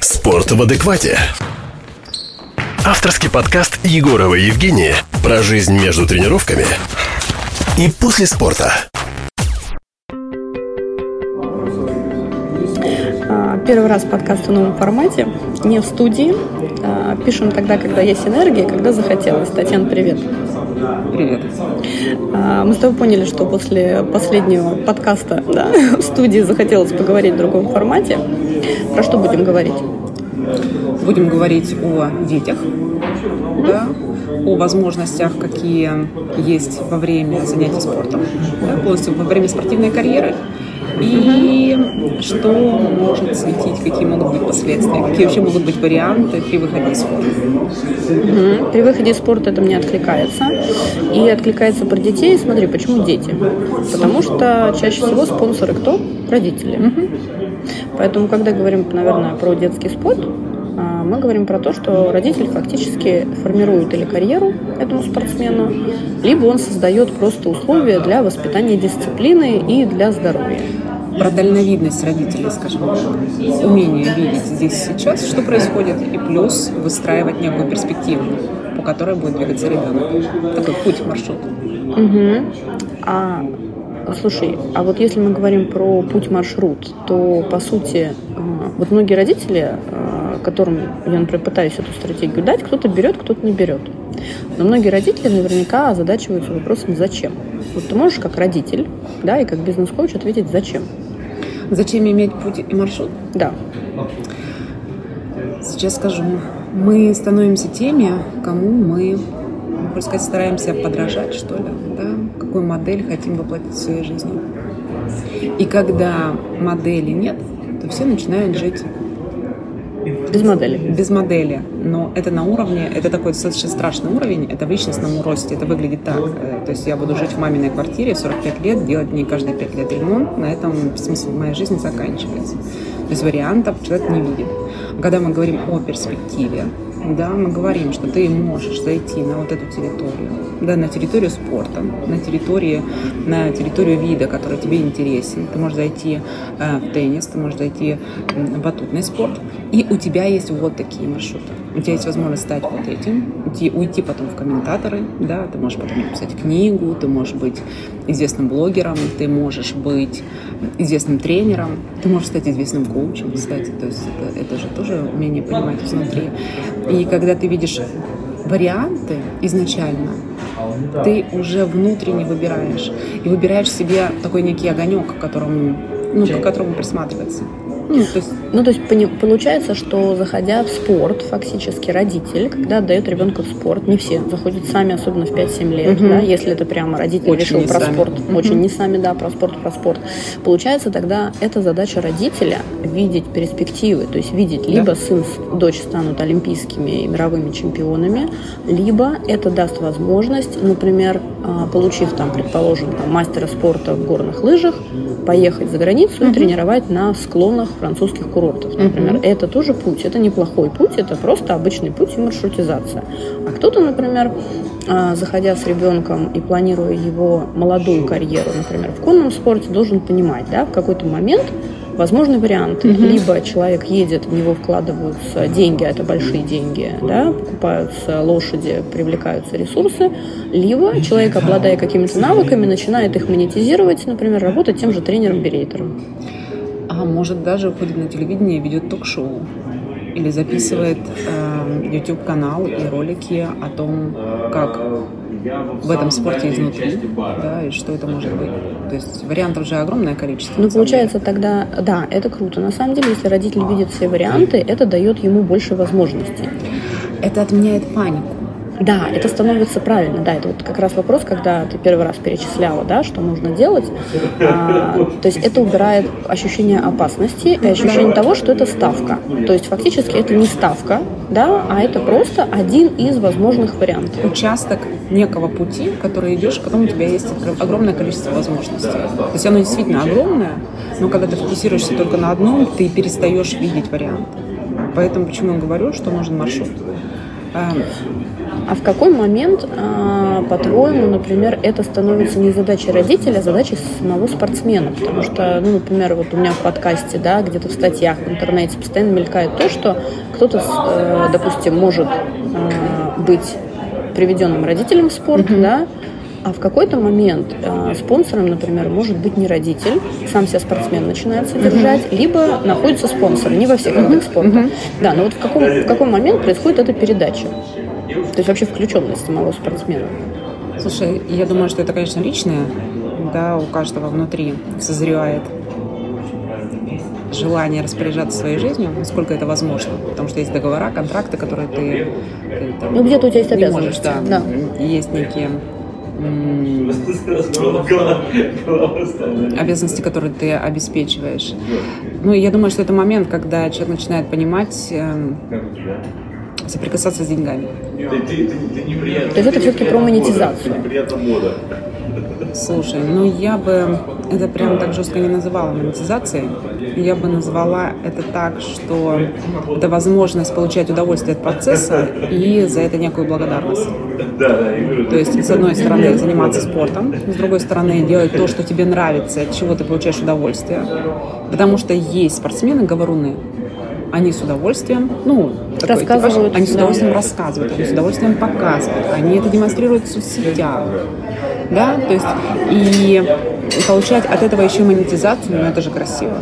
Спорт в адеквате. Авторский подкаст Егорова Евгения про жизнь между тренировками и после спорта. А, Первый раз подкаст в новом формате, не в студии. А, Пишем тогда, когда есть энергия, когда захотелось. Татьяна, привет. Привет. А, Мы с тобой поняли, что после последнего подкаста да, в студии захотелось поговорить в другом формате. Про что будем говорить? Будем говорить о детях, да, о возможностях, какие есть во время занятий спортом, да, полностью во время спортивной карьеры. И что может светить, какие могут быть последствия, какие вообще могут быть варианты при выходе из спорта. Мгм. При выходе из спорта это мне откликается. И откликается про детей. Смотри, почему дети? Потому что чаще всего спонсоры кто? Родители. Поэтому, когда говорим, наверное, про детский спорт, мы говорим про то, что родитель фактически формирует или карьеру этому спортсмену, либо он создает просто условия для воспитания дисциплины и для здоровья. Про дальновидность родителей, скажем умение видеть здесь сейчас, что происходит, и плюс выстраивать некую перспективу, по которой будет двигаться ребенок. Такой путь, маршрут. Мгм. А слушай, а вот если мы говорим про путь-маршрут, то по сути, э, вот многие родители, э, которым я, например, пытаюсь эту стратегию дать, кто-то берет, кто-то не берет. Но многие родители наверняка озадачиваются вопросом «зачем?». Вот ты можешь как родитель, да, и как бизнес-коуч ответить «зачем?». Зачем иметь путь и маршрут? Да. Сейчас скажу. Мы становимся теми, кому мы, можно сказать, стараемся подражать, что ли, да? Какую модель хотим воплотить в своей жизни. И когда модели нет, то все начинают жить Без модели. без модели. Но это на уровне, это такой достаточно страшный уровень, это в личностном росте. Это выглядит так. э, То есть я буду жить в маминой квартире 45 лет, делать не каждые 5 лет ремонт, на этом смысл моей жизни заканчивается. То есть вариантов человек не видит. Когда мы говорим о перспективе, да, мы говорим, что ты можешь зайти на вот эту территорию, да, на территорию спорта, на территории, на территорию вида, который тебе интересен. Ты можешь зайти э, в теннис, ты можешь зайти в батутный спорт, и у тебя есть вот такие маршруты. У тебя есть возможность стать вот этим, уйти, уйти потом в комментаторы, да, ты можешь потом написать книгу, ты можешь быть известным блогером, ты можешь быть известным тренером, ты можешь стать известным коучем, кстати, то есть это, это же тоже умение понимать изнутри. И когда ты видишь варианты изначально, ты уже внутренне выбираешь. И выбираешь себе такой некий огонек, к которому, ну, к которому присматриваться. Ну, то есть Ну, то есть получается, что заходя в спорт, фактически родитель, когда отдает ребенка в спорт, не все заходят сами, особенно в 5-7 лет, Мгм. да, если это прямо родитель Очень решил про сами. спорт, Мгм. очень не сами, да, про спорт, про спорт. Получается тогда это задача родителя видеть перспективы, то есть видеть Да. либо сын, дочь станут олимпийскими и мировыми чемпионами, либо это даст возможность, например, а, получив там, предположим, там, мастера спорта в горных лыжах, поехать за границу и тренировать на склонах французских курортов, например. Мгм. Это тоже путь, это неплохой путь, это просто обычный путь и маршрутизация. А кто-то, например, а, заходя с ребенком и планируя его молодую карьеру, например, в конном спорте, должен понимать, да, в какой-то момент возможны варианты. Либо человек едет, в него вкладываются деньги, это большие деньги, да, покупаются лошади, привлекаются ресурсы, либо человек, обладая какими-то навыками, начинает их монетизировать, например, работать тем же тренером-берейтером. А может даже уходит на телевидение и ведет ток-шоу. Или записывает э, YouTube-канал и ролики о том, как в этом спорте изнутри, да, и что это может быть. То есть вариантов же огромное количество. Ну, самом деле. получается тогда, да, это круто. На самом деле, если родитель видит все варианты, это дает ему больше возможностей. Это отменяет панику. Да, это становится правильно, да, это вот как раз вопрос, когда ты первый раз перечисляла, да, что нужно делать. А, то есть это убирает ощущение опасности и ощущение того, что это ставка. То есть фактически это не ставка, да, а это просто один из возможных вариантов. Участок некого пути, который идешь, которому у тебя есть огр- огромное количество возможностей. То есть оно действительно огромное, но когда ты фокусируешься только на одном, ты перестаешь видеть варианты. Поэтому почему я говорю, что нужен маршрут. А в какой момент, а, по-твоему, например, это становится не задачей родителя, а задачей самого спортсмена? Потому что, ну, например, вот у меня в подкасте, да, где-то в статьях в интернете постоянно мелькает то, что кто-то, э, допустим, может э, быть приведенным родителем в спорт, mm-hmm. да, а в какой-то момент э, спонсором, например, может быть не родитель, сам себя спортсмен начинает содержать, uh-huh. либо находится спонсор, не во всех видах uh-huh. спорта. Uh-huh. Да, но вот в каком, в какой момент происходит эта передача? То есть вообще включенность самого спортсмена? Слушай, я думаю, что это, конечно, личное, да, у каждого внутри созревает желание распоряжаться своей жизнью, насколько это возможно. Потому что есть договора, контракты, которые ты... ты там, ну, где-то у тебя есть обязанности. Можешь, да, да. Есть некие обязанности, которые ты обеспечиваешь. Ну, я думаю, что это момент, когда человек начинает понимать, эм, соприкасаться с деньгами. То есть это все-таки про монетизацию. Слушай, ну я бы это прям так жестко не называла монетизацией. Я бы назвала это так, что это возможность получать удовольствие от процесса и за это некую благодарность. То есть, с одной стороны, заниматься спортом, с другой стороны, делать то, что тебе нравится, от чего ты получаешь удовольствие. Потому что есть спортсмены, говоруны, они с удовольствием, ну, такой, типаж, они с удовольствием да. рассказывают, они с удовольствием показывают, они это демонстрируют в соцсетях, да, то есть и получать от этого еще монетизацию, ну, это же красиво.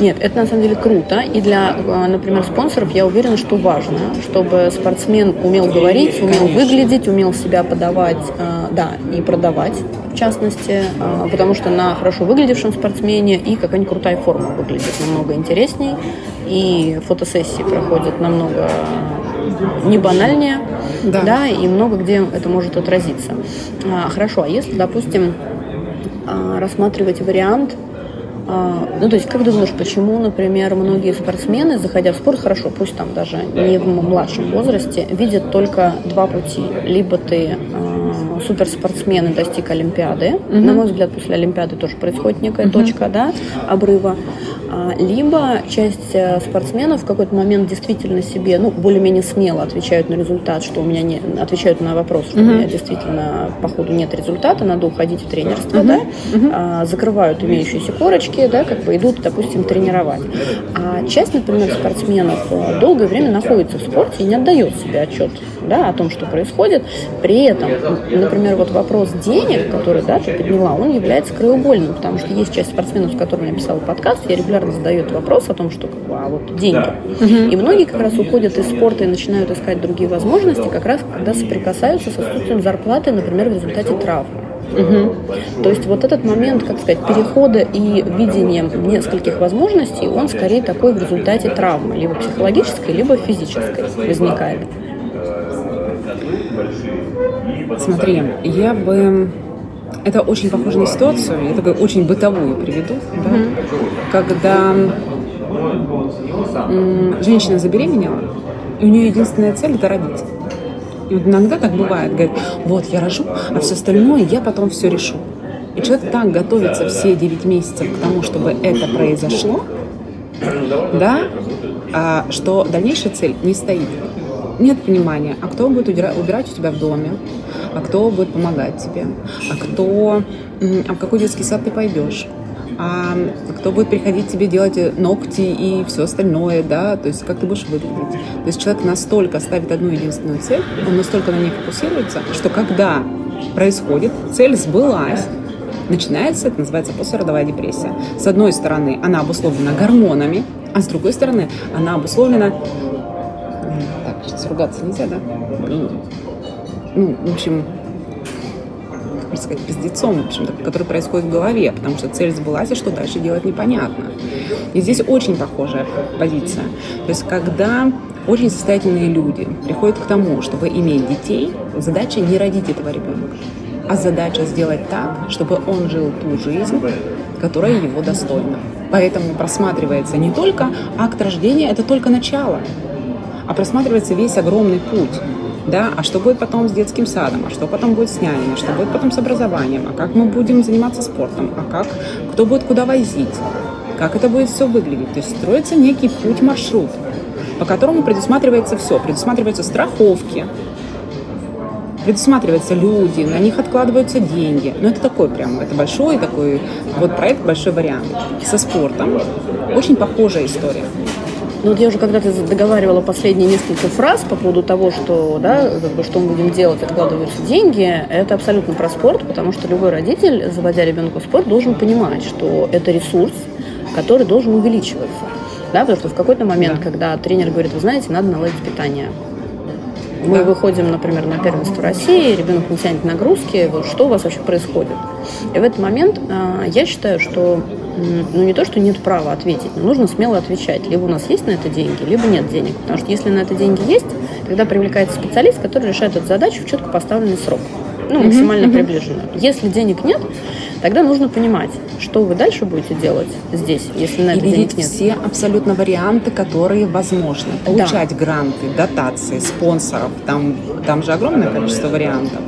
Нет, это на самом деле круто. И для, э, например, спонсоров я уверена, что важно, чтобы спортсмен умел говорить, умел Конечно. выглядеть, умел себя подавать, э, да, и продавать, в частности, э, потому что на хорошо выглядевшем спортсмене и какая-нибудь крутая форма выглядит намного интересней, и фотосессии проходят намного не банальнее, да. да, и много где это может отразиться. А, хорошо, а если, допустим, а, рассматривать вариант а, ну, то есть, как думаешь, почему, например, многие спортсмены, заходя в спорт, хорошо, пусть там даже не в младшем возрасте, видят только два пути. Либо ты э, суперспортсмен и достиг Олимпиады. Mm-hmm. На мой взгляд, после Олимпиады тоже происходит некая mm-hmm. точка да, обрыва. А, либо часть э, спортсменов в какой-то момент действительно себе, ну, более-менее смело отвечают на результат, что у меня не, отвечают на вопрос, что uh-huh. у меня действительно по ходу нет результата, надо уходить в тренерство, uh-huh. да, uh-huh. А, закрывают имеющиеся корочки, да, как бы идут, допустим, тренировать. А часть, например, спортсменов э, долгое время находится в спорте и не отдает себе отчет, да, о том, что происходит. При этом, например, вот вопрос денег, который, да, ты подняла, он является краеугольным, потому что есть часть спортсменов, с которыми я писала подкаст, я регулярно задает вопрос о том, что как бы, а вот деньги. Да. И многие как раз уходят из спорта и начинают искать другие возможности, как раз когда соприкасаются с отсутствием зарплаты, например, в результате травмы. Угу. То есть вот этот момент, как сказать, перехода и видения нескольких возможностей, он скорее такой в результате травмы, либо психологической, либо физической возникает. Смотри, я бы это очень похоже на ситуацию, я такую очень бытовую приведу, да, mm-hmm. когда женщина забеременела, и у нее единственная цель – это родить. И вот иногда так бывает, говорит, вот я рожу, а все остальное я потом все решу. И человек так готовится все 9 месяцев к тому, чтобы это произошло, да, а, что дальнейшая цель не стоит. Нет понимания, а кто будет убирать у тебя в доме, а кто будет помогать тебе, а кто, а в какой детский сад ты пойдешь, а кто будет приходить тебе делать ногти и все остальное, да, то есть как ты будешь выглядеть. То есть человек настолько ставит одну единственную цель, он настолько на ней фокусируется, что когда происходит, цель сбылась, начинается, это называется послеродовая депрессия. С одной стороны, она обусловлена гормонами, а с другой стороны, она обусловлена... Сейчас ругаться нельзя, да? ну, в общем, как сказать, пиздецом, в общем который происходит в голове, потому что цель сбылась, и что дальше делать непонятно. И здесь очень похожая позиция. То есть, когда очень состоятельные люди приходят к тому, чтобы иметь детей, задача не родить этого ребенка, а задача сделать так, чтобы он жил ту жизнь, которая его достойна. Поэтому просматривается не только акт рождения, это только начало, а просматривается весь огромный путь да, а что будет потом с детским садом, а что потом будет с нянями, что будет потом с образованием, а как мы будем заниматься спортом, а как, кто будет куда возить, как это будет все выглядеть. То есть строится некий путь, маршрут. по которому предусматривается все. Предусматриваются страховки, предусматриваются люди, на них откладываются деньги. Но это такой прям, это большой такой вот проект, большой вариант. Со спортом очень похожая история. Ну вот я уже когда-то договаривала последние несколько фраз по поводу того, что, да, как бы, что мы будем делать, откладываются деньги. Это абсолютно про спорт, потому что любой родитель, заводя ребенка в спорт, должен понимать, что это ресурс, который должен увеличиваться. Да, потому что в какой-то момент, да. когда тренер говорит, вы знаете, надо наладить питание, мы да. выходим, например, на первенство России, ребенок не тянет нагрузки, вот что у вас вообще происходит? И в этот момент э, я считаю, что ну не то, что нет права ответить, но нужно смело отвечать. Либо у нас есть на это деньги, либо нет денег. Потому что если на это деньги есть, тогда привлекается специалист, который решает эту задачу в четко поставленный срок. Ну, максимально mm-hmm. приближенно. Если денег нет, тогда нужно понимать, что вы дальше будете делать здесь, если на это И видеть нет. все абсолютно варианты, которые возможны. Получать да. гранты, дотации, спонсоров. Там, там же огромное количество вариантов.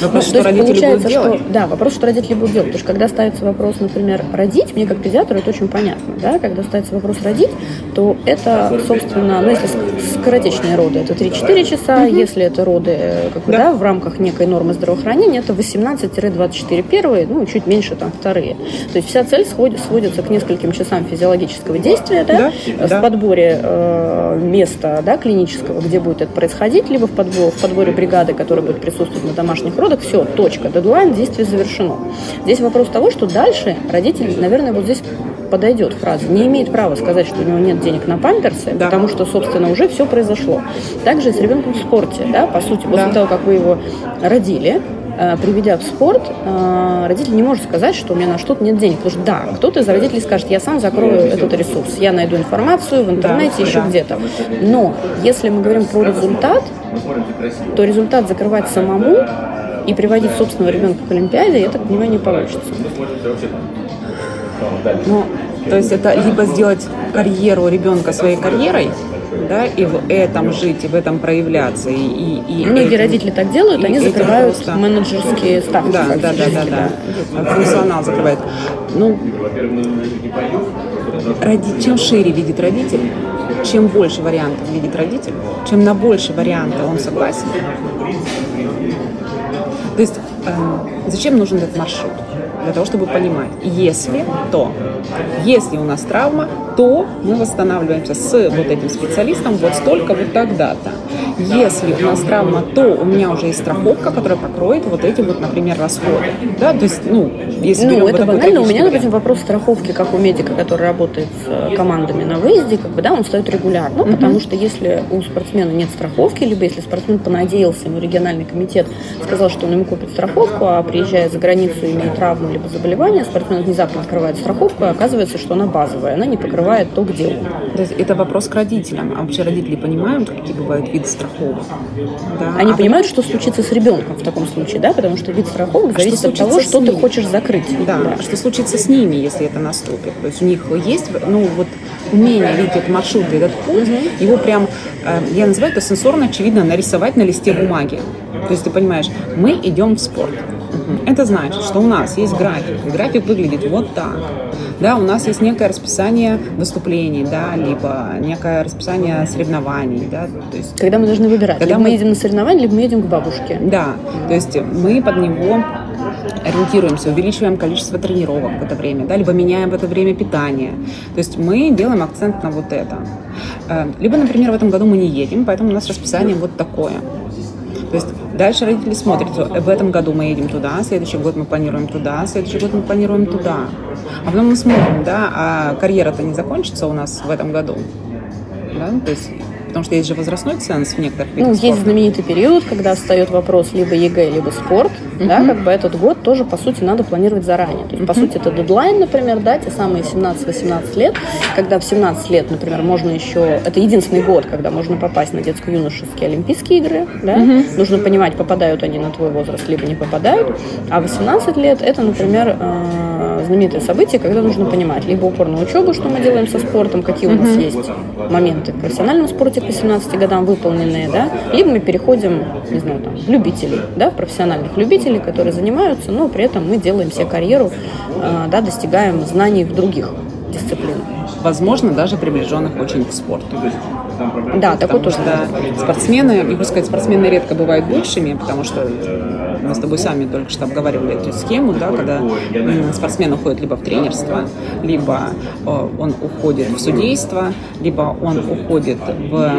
Вопрос, ну, что родители будут делать. Что, да, вопрос, что родители будут делать. Потому что когда ставится вопрос, например, родить, мне как педиатру это очень понятно. Да? Когда ставится вопрос родить, то это, собственно, ну, если скоротечные роды, это 3-4 часа. Угу. Если это роды как бы, да. Да, в рамках некой нормы здравоохранения, это 18-24 первые, ну, чуть меньше там вторые. То есть вся цель сводит, сводится к нескольким часам физиологического действия да, да, в да. подборе э, места да, клинического, где будет это происходить, либо в подборе, в подборе бригады, которая будет присутствовать на домашних родах, все, точка, дедлайн, действие завершено. Здесь вопрос того, что дальше родитель, наверное, вот здесь подойдет фраза, не имеет права сказать, что у него нет денег на памперсы, да. потому что, собственно, уже все произошло. Также и с ребенком в спорте, да, по сути, после да. того, как вы его родили, Э, приведя в спорт, э, родитель не может сказать, что у меня на что-то нет денег. Потому что да, кто-то из родителей скажет, я сам закрою этот ресурс, я найду информацию в интернете, да, еще да. где-то. Но если мы говорим про результат, то результат закрывать самому и приводить собственного ребенка к Олимпиаде, я так понимаю, не получится. Ну, то есть это либо сделать карьеру ребенка своей карьерой, да, и в этом жить, и в этом проявляться. И, и, и Многие этим, родители так делают, они закрывают просто... менеджерские ставки. Да, да, да, да, да. Функционал закрывает. Ну, ради, чем шире видит родитель, чем больше вариантов видит родитель, чем на больше вариантов он согласен. То есть э, зачем нужен этот маршрут? Для того, чтобы понимать, если то, если у нас травма, то мы восстанавливаемся с вот этим специалистом вот столько, вот тогда-то. Если у нас травма, то у меня уже есть страховка, которая покроет вот эти вот, например, расходы. Да, то есть, ну, если ну, это банально. У меня, допустим, вопрос страховки, как у медика, который работает с э, командами на выезде, как бы, да, он стоит регулярно, угу. потому что если у спортсмена нет страховки, либо если спортсмен понадеялся, ему региональный комитет сказал, что он ему купит страховку, а приезжая за границу, имеет травму либо заболевание, спортсмен внезапно открывает страховку, и оказывается, что она базовая, она не покрывает то, где он. То есть это вопрос к родителям. А вообще родители понимают, какие бывают виды страховок? Да. Они а понимают, что случится с ребенком в таком случае, да, потому что вид страховок а зависит что от того, что ты хочешь закрыть. Да, да, что случится с ними, если это наступит. То есть у них есть, ну вот умение видеть этот маршрут, этот путь, угу. его прям, э, я называю это сенсорно очевидно, нарисовать на листе бумаги. То есть ты понимаешь, мы идем в спорт. Это значит, что у нас есть график. И график выглядит вот так. Да, у нас есть некое расписание выступлений, да, либо некое расписание соревнований, да, то есть... Когда мы должны выбирать, когда либо мы едем на соревнования, либо мы едем к бабушке. Да, то есть мы под него ориентируемся, увеличиваем количество тренировок в это время, да, либо меняем в это время питание. То есть мы делаем акцент на вот это. Э, либо, например, в этом году мы не едем, поэтому у нас расписание вот такое. То есть дальше родители смотрят, в этом году мы едем туда, следующий год мы планируем туда, следующий год мы планируем туда. А потом мы смотрим, да, а карьера-то не закончится у нас в этом году. Да? То есть Потому что есть же возрастной ценз в некоторых видах Ну, спорта. есть знаменитый период, когда встает вопрос либо ЕГЭ, либо спорт. Uh-huh. Да, как бы этот год тоже, по сути, надо планировать заранее. То есть, uh-huh. по сути, это дедлайн, например, да, те самые 17-18 лет, когда в 17 лет, например, можно еще... Это единственный год, когда можно попасть на детско-юношеские Олимпийские игры, да. Uh-huh. Нужно понимать, попадают они на твой возраст, либо не попадают. А 18 лет, это, например, э, знаменитое событие, когда нужно понимать либо упор на учебу, что мы делаем со спортом, какие у нас есть моменты в профессиональном спорте, к 18 годам выполненные, да, либо мы переходим, не знаю, там, в любителей, да, в профессиональных любителей, которые занимаются, но при этом мы делаем себе карьеру, э, да, достигаем знаний в других дисциплинах. возможно, даже приближенных очень к спорту. Да, такой тоже. Да, спортсмены, я хочу сказать, спортсмены редко бывают бывшими, потому что мы с тобой сами только что обговаривали эту схему, да, когда спортсмен уходит либо в тренерство, либо э, он уходит в судейство, либо он уходит в,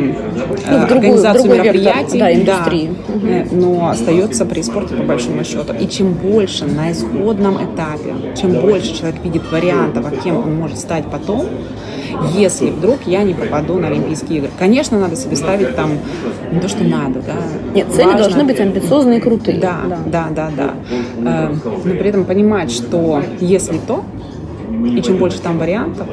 ну, в организацию другой мероприятий, вектор, да, индустрии. Да, но остается при спорте по большому счету. И чем больше на исходном этапе, чем больше человек видит вариантов, а кем он может стать потом, если вдруг я не попаду на Олимпийские игры. Конечно, надо себе ставить там не то, что надо, да. Нет, цели Важно. должны быть амбициозные и крутые. Да, да, да, да. да. Э, но при этом понимать, что если то, и чем больше там вариантов,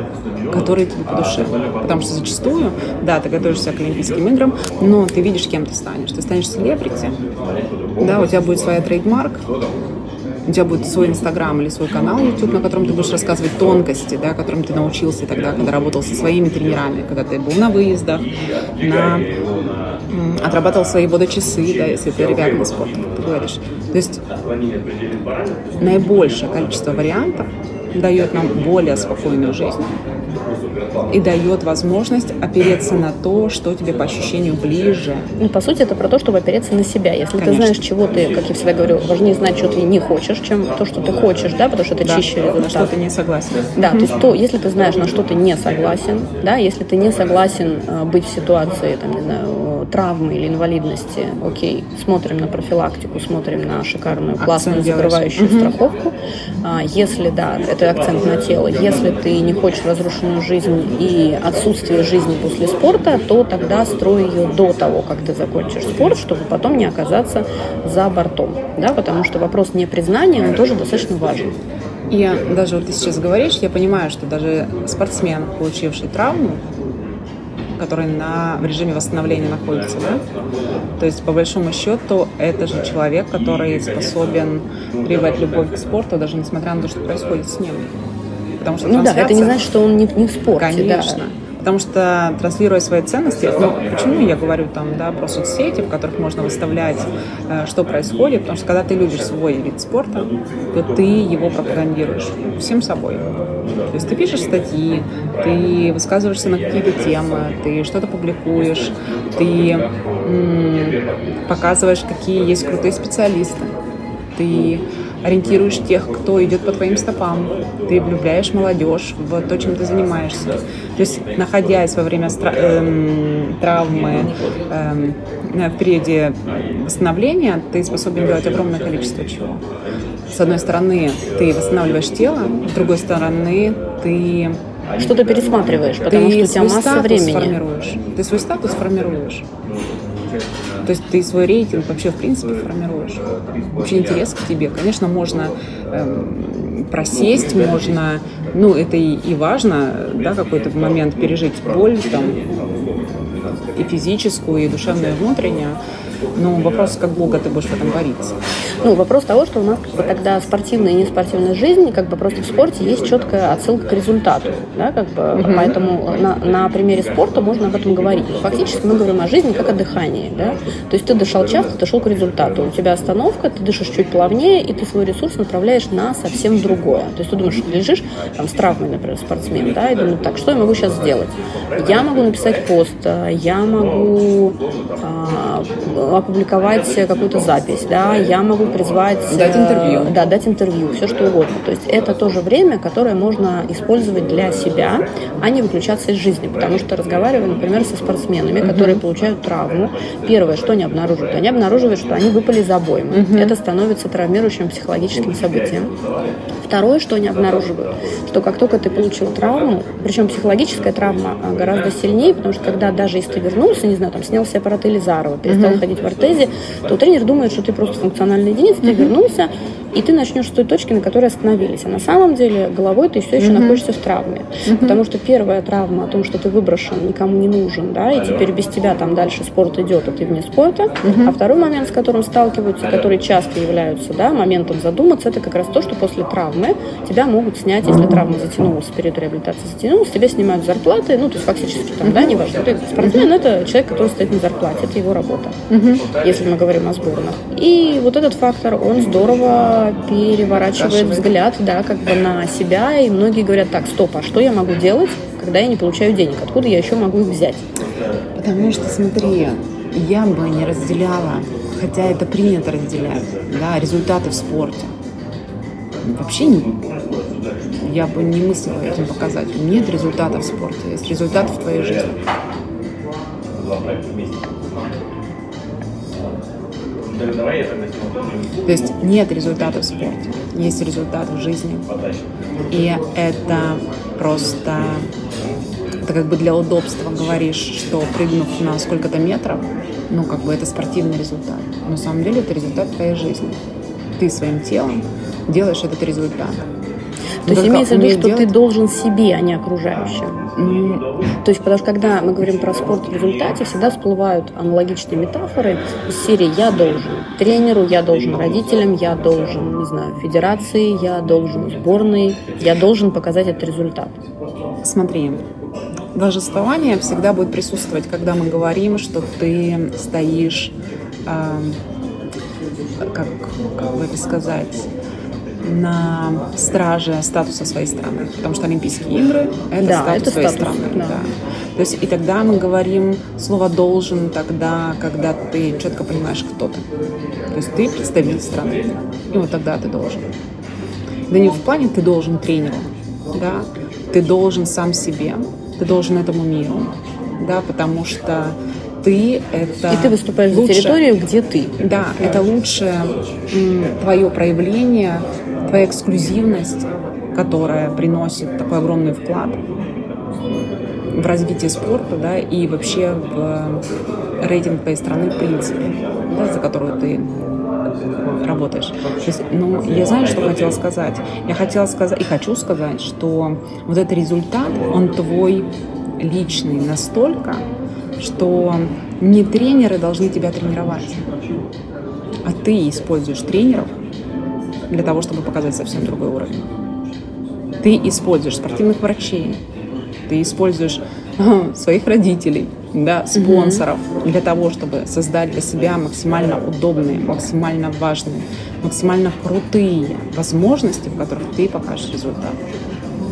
которые тебе по душе. Потому что зачастую, да, ты готовишься к Олимпийским играм, но ты видишь, кем ты станешь. Ты станешь селебрити, да, у тебя будет своя трейдмарк, у тебя будет свой Инстаграм или свой канал YouTube, на котором ты будешь рассказывать тонкости, да, которым ты научился тогда, когда работал со своими тренерами, когда ты был на выездах, на отрабатывал свои водочасы, да, если ты ребятный спорт, как ты говоришь. То есть наибольшее количество вариантов дает нам более спокойную жизнь и дает возможность опереться на то, что тебе по ощущению ближе. Ну, по сути, это про то, чтобы опереться на себя. Если Конечно. ты знаешь, чего ты, как я всегда говорю, важнее знать, что ты не хочешь, чем то, что ты хочешь, да, потому что это да, чище результат. На что ты не согласен. Да, то есть то, если ты знаешь, на что ты не согласен, да, если ты не согласен э, быть в ситуации, там, не знаю, травмы или инвалидности, окей, смотрим на профилактику, смотрим на шикарную, классную закрывающую угу. страховку. А, если, да, это акцент на тело, если ты не хочешь разрушенную жизнь и отсутствие жизни после спорта, то тогда строй ее до того, как ты закончишь спорт, чтобы потом не оказаться за бортом. Да, потому что вопрос непризнания, он тоже достаточно важен. И даже вот ты сейчас говоришь, я понимаю, что даже спортсмен, получивший травму, который на, в режиме восстановления находится, да? То есть, по большому счету, это же человек, который способен прививать любовь к спорту, даже несмотря на то, что происходит с ним. Потому что ну да, это не значит, что он не, не в спорте. Конечно. Да. Потому что транслируя свои ценности, ну, почему я говорю там, да, про соцсети, в которых можно выставлять, э, что происходит, потому что когда ты любишь свой вид спорта, то ты его пропагандируешь всем собой. То есть ты пишешь статьи, ты высказываешься на какие-то темы, ты что-то публикуешь, ты м- показываешь, какие есть крутые специалисты, ты ориентируешь тех, кто идет по твоим стопам. Ты влюбляешь молодежь в то, чем ты занимаешься. То есть, находясь во время стра- эм, травмы эм, в периоде восстановления, ты способен делать огромное количество чего. С одной стороны, ты восстанавливаешь тело, с другой стороны, ты что-то пересматриваешь, потому ты что у тебя масса времени. Формируешь. Ты свой статус формируешь. То есть ты свой рейтинг вообще в принципе формируешь. Вообще интерес к тебе. Конечно, можно эм, просесть, можно, ну это и, и важно, да, какой-то момент пережить боль там и физическую, и душевную, и внутреннюю. Но вопрос, как долго ты будешь в этом бориться. Ну, вопрос того, что у нас как бы, тогда спортивная и неспортивная жизнь, как бы просто в спорте есть четкая отсылка к результату. Да, как бы, угу. Поэтому на, на примере спорта можно об этом говорить. Фактически мы говорим о жизни как о дыхании. Да? То есть ты дышал часто, ты шел к результату. У тебя остановка, ты дышишь чуть плавнее, и ты свой ресурс направляешь на совсем другое. То есть ты думаешь, ты лежишь там, с травмой, например, спортсмен, да, и думаешь, так, что я могу сейчас сделать? Я могу написать пост, я могу а, опубликовать какую-то запись, да, я могу призвать... Дать интервью. Э, да, дать интервью, все что угодно. То есть это тоже время, которое можно использовать для себя, а не выключаться из жизни. Потому что разговаривая, например, со спортсменами, которые угу. получают травму, первое, что они обнаруживают? Они обнаруживают, что они выпали из обоймы. Угу. Это становится травмирующим психологическим событием. Второе, что они обнаруживают, что как только ты получил травму, причем психологическая травма а, гораздо сильнее, потому что когда даже если ты вернулся, не знаю, там снял себе аппарат Элизарова, перестал uh-huh. ходить в ортезе, то тренер думает, что ты просто функциональная единица, ты вернулся, и ты начнешь с той точки, на которой остановились. А на самом деле головой ты все еще uh-huh. находишься в травме. Uh-huh. Потому что первая травма о том, что ты выброшен, никому не нужен, да, и теперь без тебя там дальше спорт идет, а ты вне спорта. Uh-huh. А второй момент, с которым сталкиваются, который часто являются да, моментом задуматься, это как раз то, что после травмы тебя могут снять, если травма затянулась, период реабилитации затянулась, тебе снимают зарплаты, ну, то есть фактически там, да, неважно. Ты спортсмен – это человек, который стоит на зарплате, это его работа, если мы говорим о сборных. И вот этот фактор, он здорово переворачивает взгляд, да, как бы на себя, и многие говорят, так, стоп, а что я могу делать, когда я не получаю денег? Откуда я еще могу их взять? Потому что, смотри, я бы не разделяла, хотя это принято разделять, да, результаты в спорте. Вообще не, я бы не мыслила этим показателем. Нет результатов в спорте, есть результаты в твоей жизни. То есть нет результата в спорте, есть результат в жизни. И это просто, это как бы для удобства говоришь, что прыгнув на сколько-то метров, ну как бы это спортивный результат. Но на самом деле это результат твоей жизни. Ты своим телом делаешь этот результат. То есть имеется в виду, что делать... ты должен себе, а не окружающим. Mm. То есть, потому что когда мы говорим про спорт в результате, всегда всплывают аналогичные метафоры из серии «я должен». Тренеру я должен, родителям я должен, не знаю, федерации я должен, сборной я должен показать этот результат. Смотри, должествование всегда будет присутствовать, когда мы говорим, что ты стоишь, э, как, как бы это сказать, на страже статуса своей страны, потому что Олимпийские игры – это да, статус это своей статус, страны. Да. Да. То есть и тогда мы говорим слово «должен» тогда, когда ты четко понимаешь, кто ты. То есть ты представитель страны, и вот тогда ты должен. Да не в плане ты должен тренеру, да, ты должен сам себе, ты должен этому миру, да, потому что ты это И ты выступаешь лучше, за территорию, где ты. Да, это лучшее твое проявление твоя эксклюзивность, которая приносит такой огромный вклад в развитие спорта, да, и вообще в рейтинг твоей страны в принципе, да, за которую ты работаешь. То есть, ну, я знаю, что хотела сказать. Я хотела сказать и хочу сказать, что вот этот результат, он твой личный настолько, что не тренеры должны тебя тренировать, а ты используешь тренеров для того, чтобы показать совсем другой уровень. Ты используешь спортивных врачей, ты используешь своих родителей, да, спонсоров mm-hmm. для того, чтобы создать для себя максимально удобные, максимально важные, максимально крутые возможности, в которых ты покажешь результат.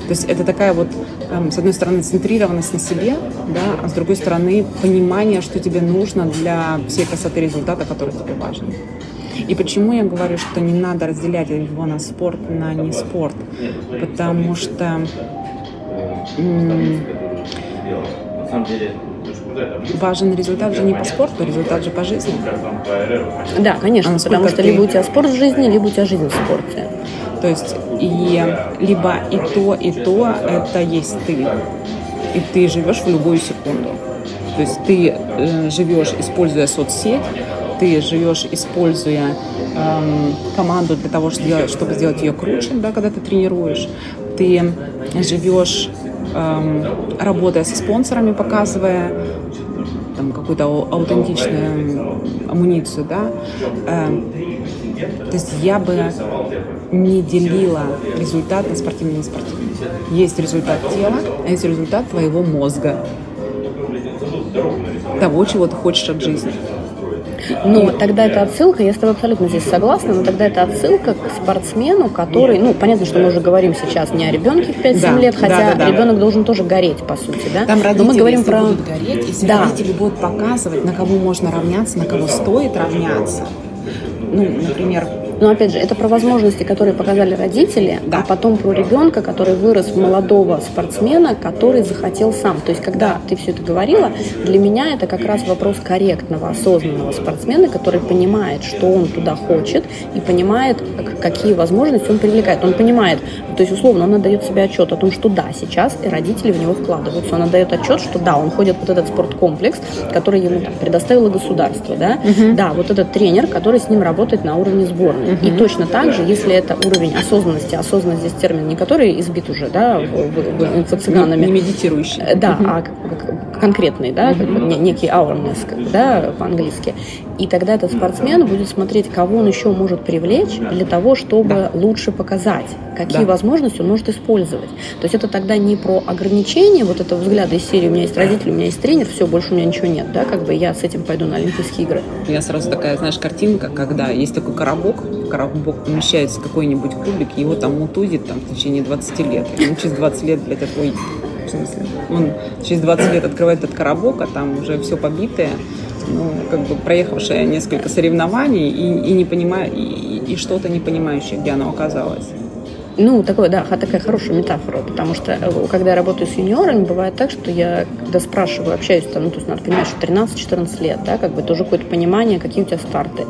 То есть это такая вот, эм, с одной стороны, центрированность на себе, да, а с другой стороны, понимание, что тебе нужно для всей красоты результата, который тебе важен. И почему я говорю, что не надо разделять его на спорт, на не спорт? Потому что важен результат же не по спорту, результат же по жизни. Да, конечно, а потому что ты... либо у тебя спорт в жизни, либо у тебя жизнь в спорте. То есть и либо и то, и то это есть ты. И ты живешь в любую секунду. То есть ты э, живешь, используя соцсеть, ты живешь, используя эм, команду для того, чтобы сделать ее круче, да, когда ты тренируешь. Ты живешь, работая со спонсорами, показывая там, какую-то аутентичную амуницию, да. Эм, то есть я бы не делила результат на спортивный и спортивный. Есть результат тела, а есть результат твоего мозга. Того, чего ты хочешь от жизни. Но тогда это отсылка, я с тобой абсолютно здесь согласна, но тогда это отсылка к спортсмену, который, ну, понятно, что мы уже говорим сейчас не о ребенке в 5-7 да, лет, хотя да, да, ребенок должен тоже гореть, по сути, да? Там родители, но мы говорим про... будут гореть, если да. родители будут показывать, на кого можно равняться, на кого стоит равняться, ну, например, но опять же, это про возможности, которые показали родители, да. а потом про ребенка, который вырос в молодого спортсмена, который захотел сам. То есть, когда ты все это говорила, для меня это как раз вопрос корректного, осознанного спортсмена, который понимает, что он туда хочет, и понимает, какие возможности он привлекает. Он понимает, то есть, условно, он отдает себе отчет о том, что да, сейчас и родители в него вкладываются. Он отдает отчет, что да, он ходит вот этот спорткомплекс, который ему там, предоставило государство, да, угу. да, вот этот тренер, который с ним работает на уровне сборной. Угу. И точно так же, если это уровень осознанности, осознанность здесь термин не который избит уже, да, инфо-цыганами. Не медитирующий. Да, угу. а конкретный, да, как бы, некий awareness, как бы, да, по-английски. И тогда этот спортсмен будет смотреть, кого он еще может привлечь для того, чтобы да. лучше показать, какие да. возможности он может использовать. То есть это тогда не про ограничение вот этого взгляда из серии «у меня есть родители, у меня есть тренер, все, больше у меня ничего нет», да, как бы я с этим пойду на Олимпийские игры. Меня сразу такая, знаешь, картинка, когда есть такой коробок, в коробок помещается какой-нибудь кубик, его там мутузит там в течение 20 лет. И он через 20 лет, блядь, такой В смысле? Он через 20 лет открывает этот коробок, а там уже все побитое, ну, как бы проехавшая несколько соревнований и, и не понимая, и, и что-то не понимающее, где оно оказалось. Ну, такое, да, такая хорошая метафора, потому что э, когда я работаю с юниорами, бывает так, что я, когда спрашиваю, общаюсь там, ну, то есть надо понимать, что 13-14 лет, да, как бы тоже какое-то понимание, какие у тебя старты.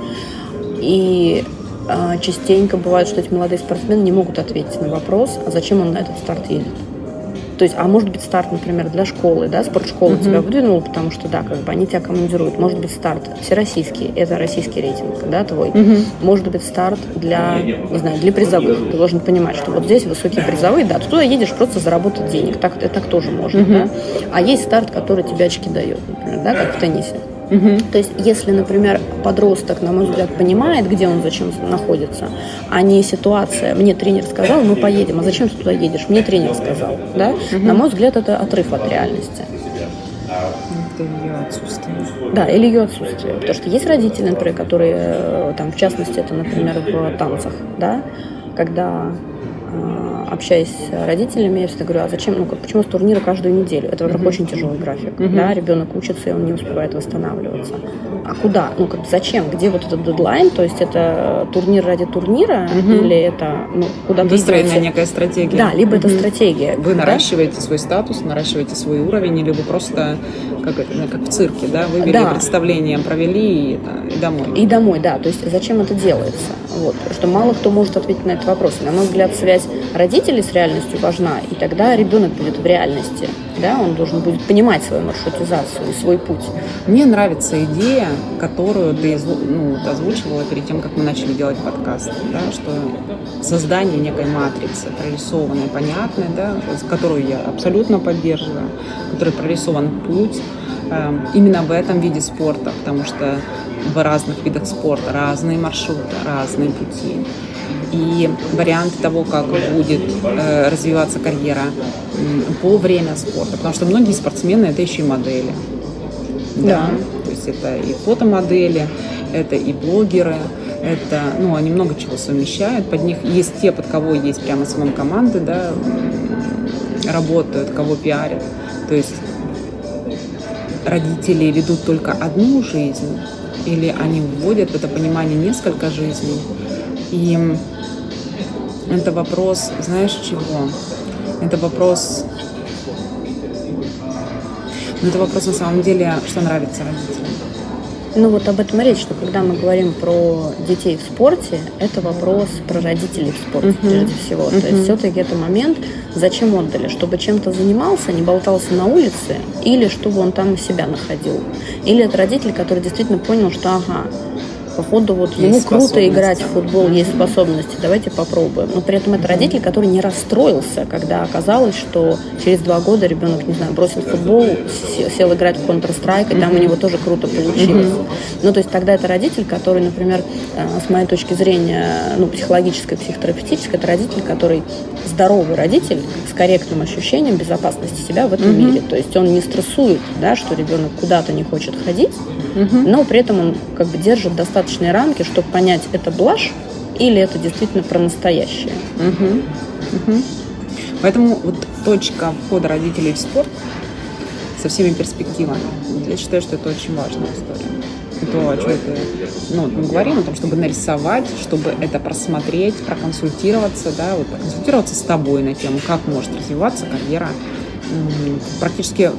И э, частенько бывает, что эти молодые спортсмены не могут ответить на вопрос, а зачем он на этот старт едет. То есть, а может быть старт, например, для школы, да, спортшкола uh-huh. тебя выдвинула, потому что, да, как бы они тебя командируют. Может быть старт всероссийский, это российский рейтинг, да, твой. Uh-huh. Может быть старт для, не знаю, для призовых. Ты должен понимать, что вот здесь высокие призовые, да, ты туда едешь просто заработать денег, так, так тоже можно, uh-huh. да. А есть старт, который тебе очки дает, например, да, как в теннисе. Угу. То есть, если, например, подросток, на мой взгляд, понимает, где он зачем находится, а не ситуация, мне тренер сказал, мы поедем, а зачем ты туда едешь, мне тренер сказал, да, угу. на мой взгляд, это отрыв от реальности. Это ее отсутствие. Да, или ее отсутствие. Потому что есть родители, например, которые, э, там, в частности, это, например, в танцах, да, когда общаясь с родителями, я всегда говорю, а зачем, ну, как, почему с турнира каждую неделю? Это, во-первых, очень тяжелый график, да, ребенок учится, и он не успевает восстанавливаться. А куда? Ну, как, зачем? Где вот этот дедлайн? То есть это турнир ради турнира или это, ну, куда Выстроенная некая стратегия. Да, либо это стратегия. Вы да? наращиваете свой статус, наращиваете свой уровень, или вы просто, как, как в цирке, да, вывели да. представление, провели и, и домой. И домой, да. То есть зачем это делается? Вот. Потому что мало кто может ответить на этот вопрос. На мой взгляд, связь родителей с реальностью важна, и тогда ребенок будет в реальности. Да? Он должен будет понимать свою маршрутизацию и свой путь. Мне нравится идея, которую ты ну, озвучивала перед тем, как мы начали делать подкаст, да, что создание некой матрицы, прорисованной, понятной, да, которую я абсолютно поддерживаю, который прорисован путь, эм, именно в этом виде спорта, потому что в разных видах спорта разные маршруты, разные пути и варианты того, как будет э, развиваться карьера по время спорта. Потому что многие спортсмены это еще и модели. Да. да. То есть это и фотомодели, это и блогеры, это, ну, они много чего совмещают. Под них есть те, под кого есть прямо самом команды, да, работают, кого пиарят. То есть родители ведут только одну жизнь, или они вводят в это понимание несколько жизней. И это вопрос, знаешь чего? Это вопрос... Ну, это вопрос на самом деле, что нравится родителям. Ну вот об этом речь, что когда мы говорим про детей в спорте, это вопрос про родителей в спорте uh-huh. прежде всего. Uh-huh. То есть все-таки это момент, зачем отдали, чтобы чем-то занимался, не болтался на улице, или чтобы он там себя находил. Или это родитель, который действительно понял, что ага, походу вот есть ему круто играть в футбол, есть способности, давайте попробуем. Но при этом это родитель, который не расстроился, когда оказалось, что через два года ребенок, не знаю, бросил футбол, сел играть в Counter-Strike, и там у него тоже круто получилось. Ну, то есть тогда это родитель, который, например, э, с моей точки зрения, ну, психологической, психотерапевтической, это родитель, который здоровый родитель с корректным ощущением безопасности себя в этом мире. То есть он не стрессует, да, что ребенок куда-то не хочет ходить, но при этом он как бы держит достаточные рамки, чтобы понять, это блажь или это действительно про настоящее. Mm-hmm. Mm-hmm. Поэтому вот точка входа родителей в спорт со всеми перспективами. Я считаю, что это очень важная история то, о чем ты, ну, мы говорим, о том, чтобы нарисовать, чтобы это просмотреть, проконсультироваться, да, вот проконсультироваться с тобой на тему, как может развиваться карьера. Практически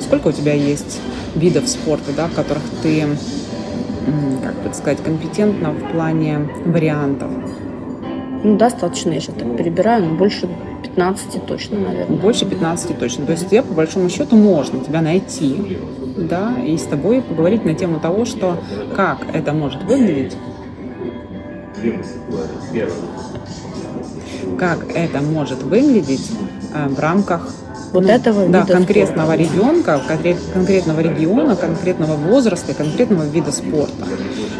сколько у тебя есть видов спорта, да, в которых ты, как бы сказать, компетентна в плане вариантов? Ну, достаточно, я сейчас так перебираю, но больше 15 точно, наверное. Больше 15 точно. То есть тебе, по большому счету, можно тебя найти да, и с тобой поговорить на тему того, что как это может выглядеть, как это может выглядеть э, в рамках вот ну, этого да, конкретного спорта. ребенка, конкретного региона, конкретного возраста, конкретного вида спорта.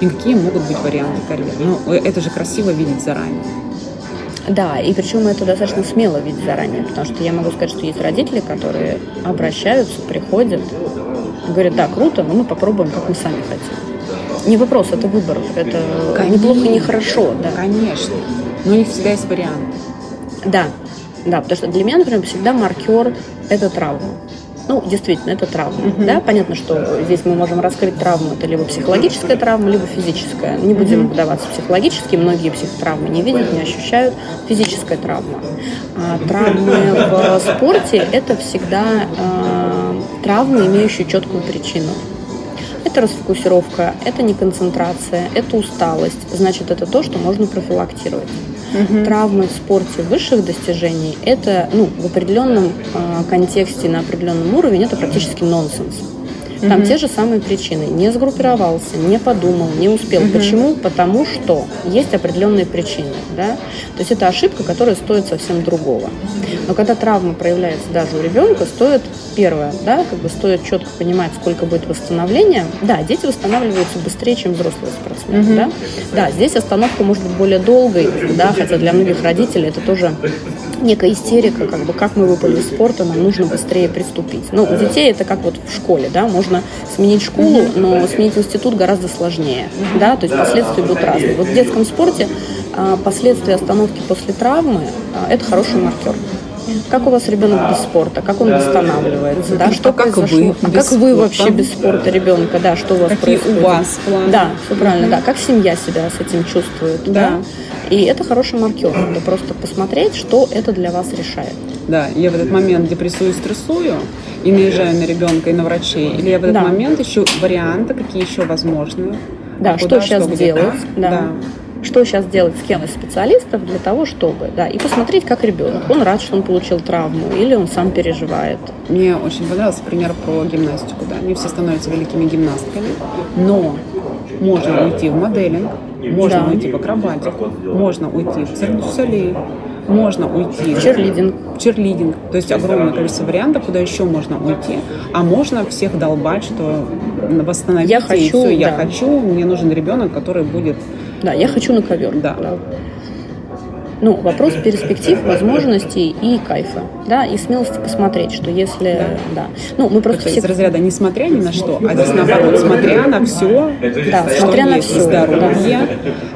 И какие могут быть варианты карьеры. Ну, это же красиво видеть заранее. Да, и причем это достаточно смело видеть заранее, потому что я могу сказать, что есть родители, которые обращаются, приходят, говорят, да, круто, но мы попробуем, как мы сами хотим. Не вопрос, это выбор. Это Конечно. неплохо, не хорошо. Да. Конечно. Но у них всегда есть вариант. Да, да, потому что для меня, например, всегда маркер это травма. Ну, действительно, это травма. Uh-huh. Да? Понятно, что здесь мы можем раскрыть травму. Это либо психологическая травма, либо физическая. Не будем uh-huh. вдаваться в психологические. Многие психотравмы не видят, не ощущают. Физическая травма. А, травмы в спорте – это всегда а, травмы, имеющие четкую причину. Это расфокусировка, это не концентрация, это усталость. Значит, это то, что можно профилактировать. Угу. Травмы в спорте высших достижений – это ну, в определенном э, контексте, на определенном уровне, это практически нонсенс. Там угу. те же самые причины. Не сгруппировался, не подумал, не успел. Угу. Почему? Потому что есть определенные причины. Да? То есть это ошибка, которая стоит совсем другого. Но когда травма проявляется даже у ребенка, стоит первое, да, как бы стоит четко понимать, сколько будет восстановления. Да, дети восстанавливаются быстрее, чем взрослые спортсмены. Угу. Да? да, здесь остановка может быть более долгой, да, хотя для многих родителей это тоже некая истерика, как бы как мы выпали из спорта, нам нужно быстрее приступить. Ну, у детей это как вот в школе, да, можно сменить школу, но сменить институт гораздо сложнее, да, то есть последствия будут разные. Вот в детском спорте а, последствия остановки после травмы а, – это хороший маркер. Как у вас ребенок без спорта? Как он восстанавливается? Да, что а как произошло? Вы а как вы вообще без спорта ребенка? Да, что у вас Какие происходит? у вас планы? Да, все правильно. Да, как семья себя с этим чувствует? Да. да? И это хороший маркер. Это просто посмотреть, что это для вас решает. Да, я в этот момент депрессую, стрессую и наезжаю на ребенка и на врачей. Или я в этот да. момент ищу варианты, какие еще возможны. Да, а что сейчас что делать. Да. да что сейчас делать с кем из специалистов для того, чтобы, да, и посмотреть, как ребенок. Он рад, что он получил травму, или он сам переживает. Мне очень понравился пример про гимнастику, да. Не все становятся великими гимнастками, но можно уйти в моделинг, можно да. уйти в акробатику, можно уйти в цирк можно уйти в черлидинг. Черлидинг. То есть огромное количество вариантов, куда еще можно уйти. А можно всех долбать, что восстановить я хочу, все, я да. хочу, мне нужен ребенок, который будет да, я хочу на ковер. Да. да. Ну, вопрос перспектив, возможностей и кайфа, да, и смелости посмотреть, что если, да, ну, мы просто все... из разряда не смотря ни на что, а здесь наоборот, смотря на все, да, что смотря есть, на все, здоровье,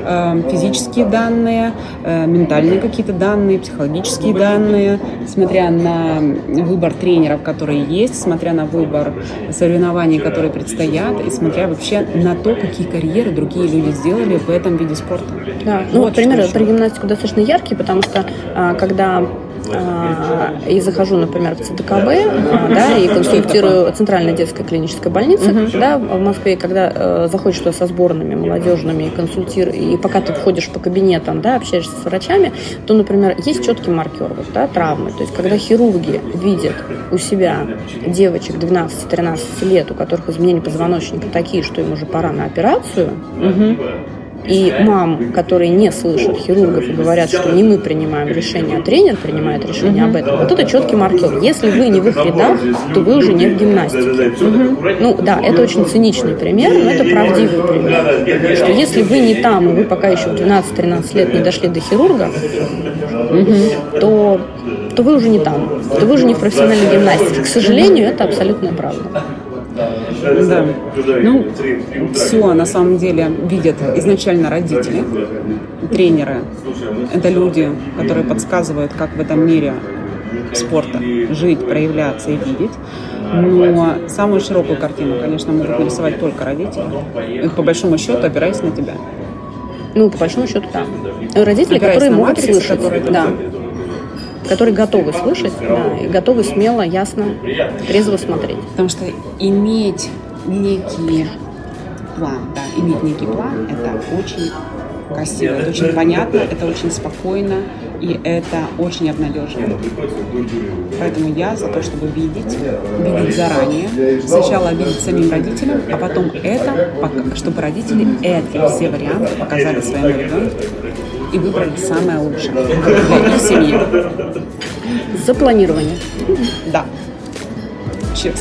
да. э, физические данные, э, ментальные какие-то данные, психологические данные, смотря на выбор тренеров, которые есть, смотря на выбор соревнований, которые предстоят, и смотря вообще на то, какие карьеры другие люди сделали в этом виде спорта. Да, ну, вот, например, про гимнастику достаточно яркий, потому что а, когда а, и захожу, например, в ЦДКБ, а, да, и консультирую Центральная детская клиническая больница, uh-huh. да, в Москве, когда э, заходишь туда со сборными молодежными и консультируешь, и пока ты входишь по кабинетам, да, общаешься с врачами, то, например, есть четкий маркер, вот, да, травмы. То есть, когда хирурги видят у себя девочек 12-13 лет, у которых изменения позвоночника такие, что им уже пора на операцию, uh-huh и мам, которые не слышат хирургов и говорят, что не мы принимаем решение, а тренер принимает решение об этом, вот это четкий маркер. Если вы не в их рядах, то вы уже не в гимнастике. Ну да, это очень циничный пример, но это правдивый пример. Что если вы не там, и вы пока еще в 12-13 лет не дошли до хирурга, то, то вы уже не там, то вы уже не в профессиональной гимнастике. К сожалению, это абсолютная правда. Да. Ну, все на самом деле видят изначально родители, тренеры. Это люди, которые подсказывают, как в этом мире спорта жить, проявляться и видеть. Но самую широкую картину, конечно, могут нарисовать только родители. И по большому счету опираясь на тебя. Ну, по большому счету, да. Родители, опираясь которые могут матрикс, слышать. Которые да которые готовы слышать, да, и готовы смело, ясно, трезво смотреть. Потому что иметь некий план, да, иметь некий план, это очень красиво, это очень понятно, это очень спокойно, и это очень обнадеживает. Поэтому я за то, чтобы видеть, видеть заранее, сначала видеть самим родителям, а потом это, чтобы родители эти все варианты показали своему ребенку и выбрали самое лучшее для их семьи. Запланирование. Да. Cheers.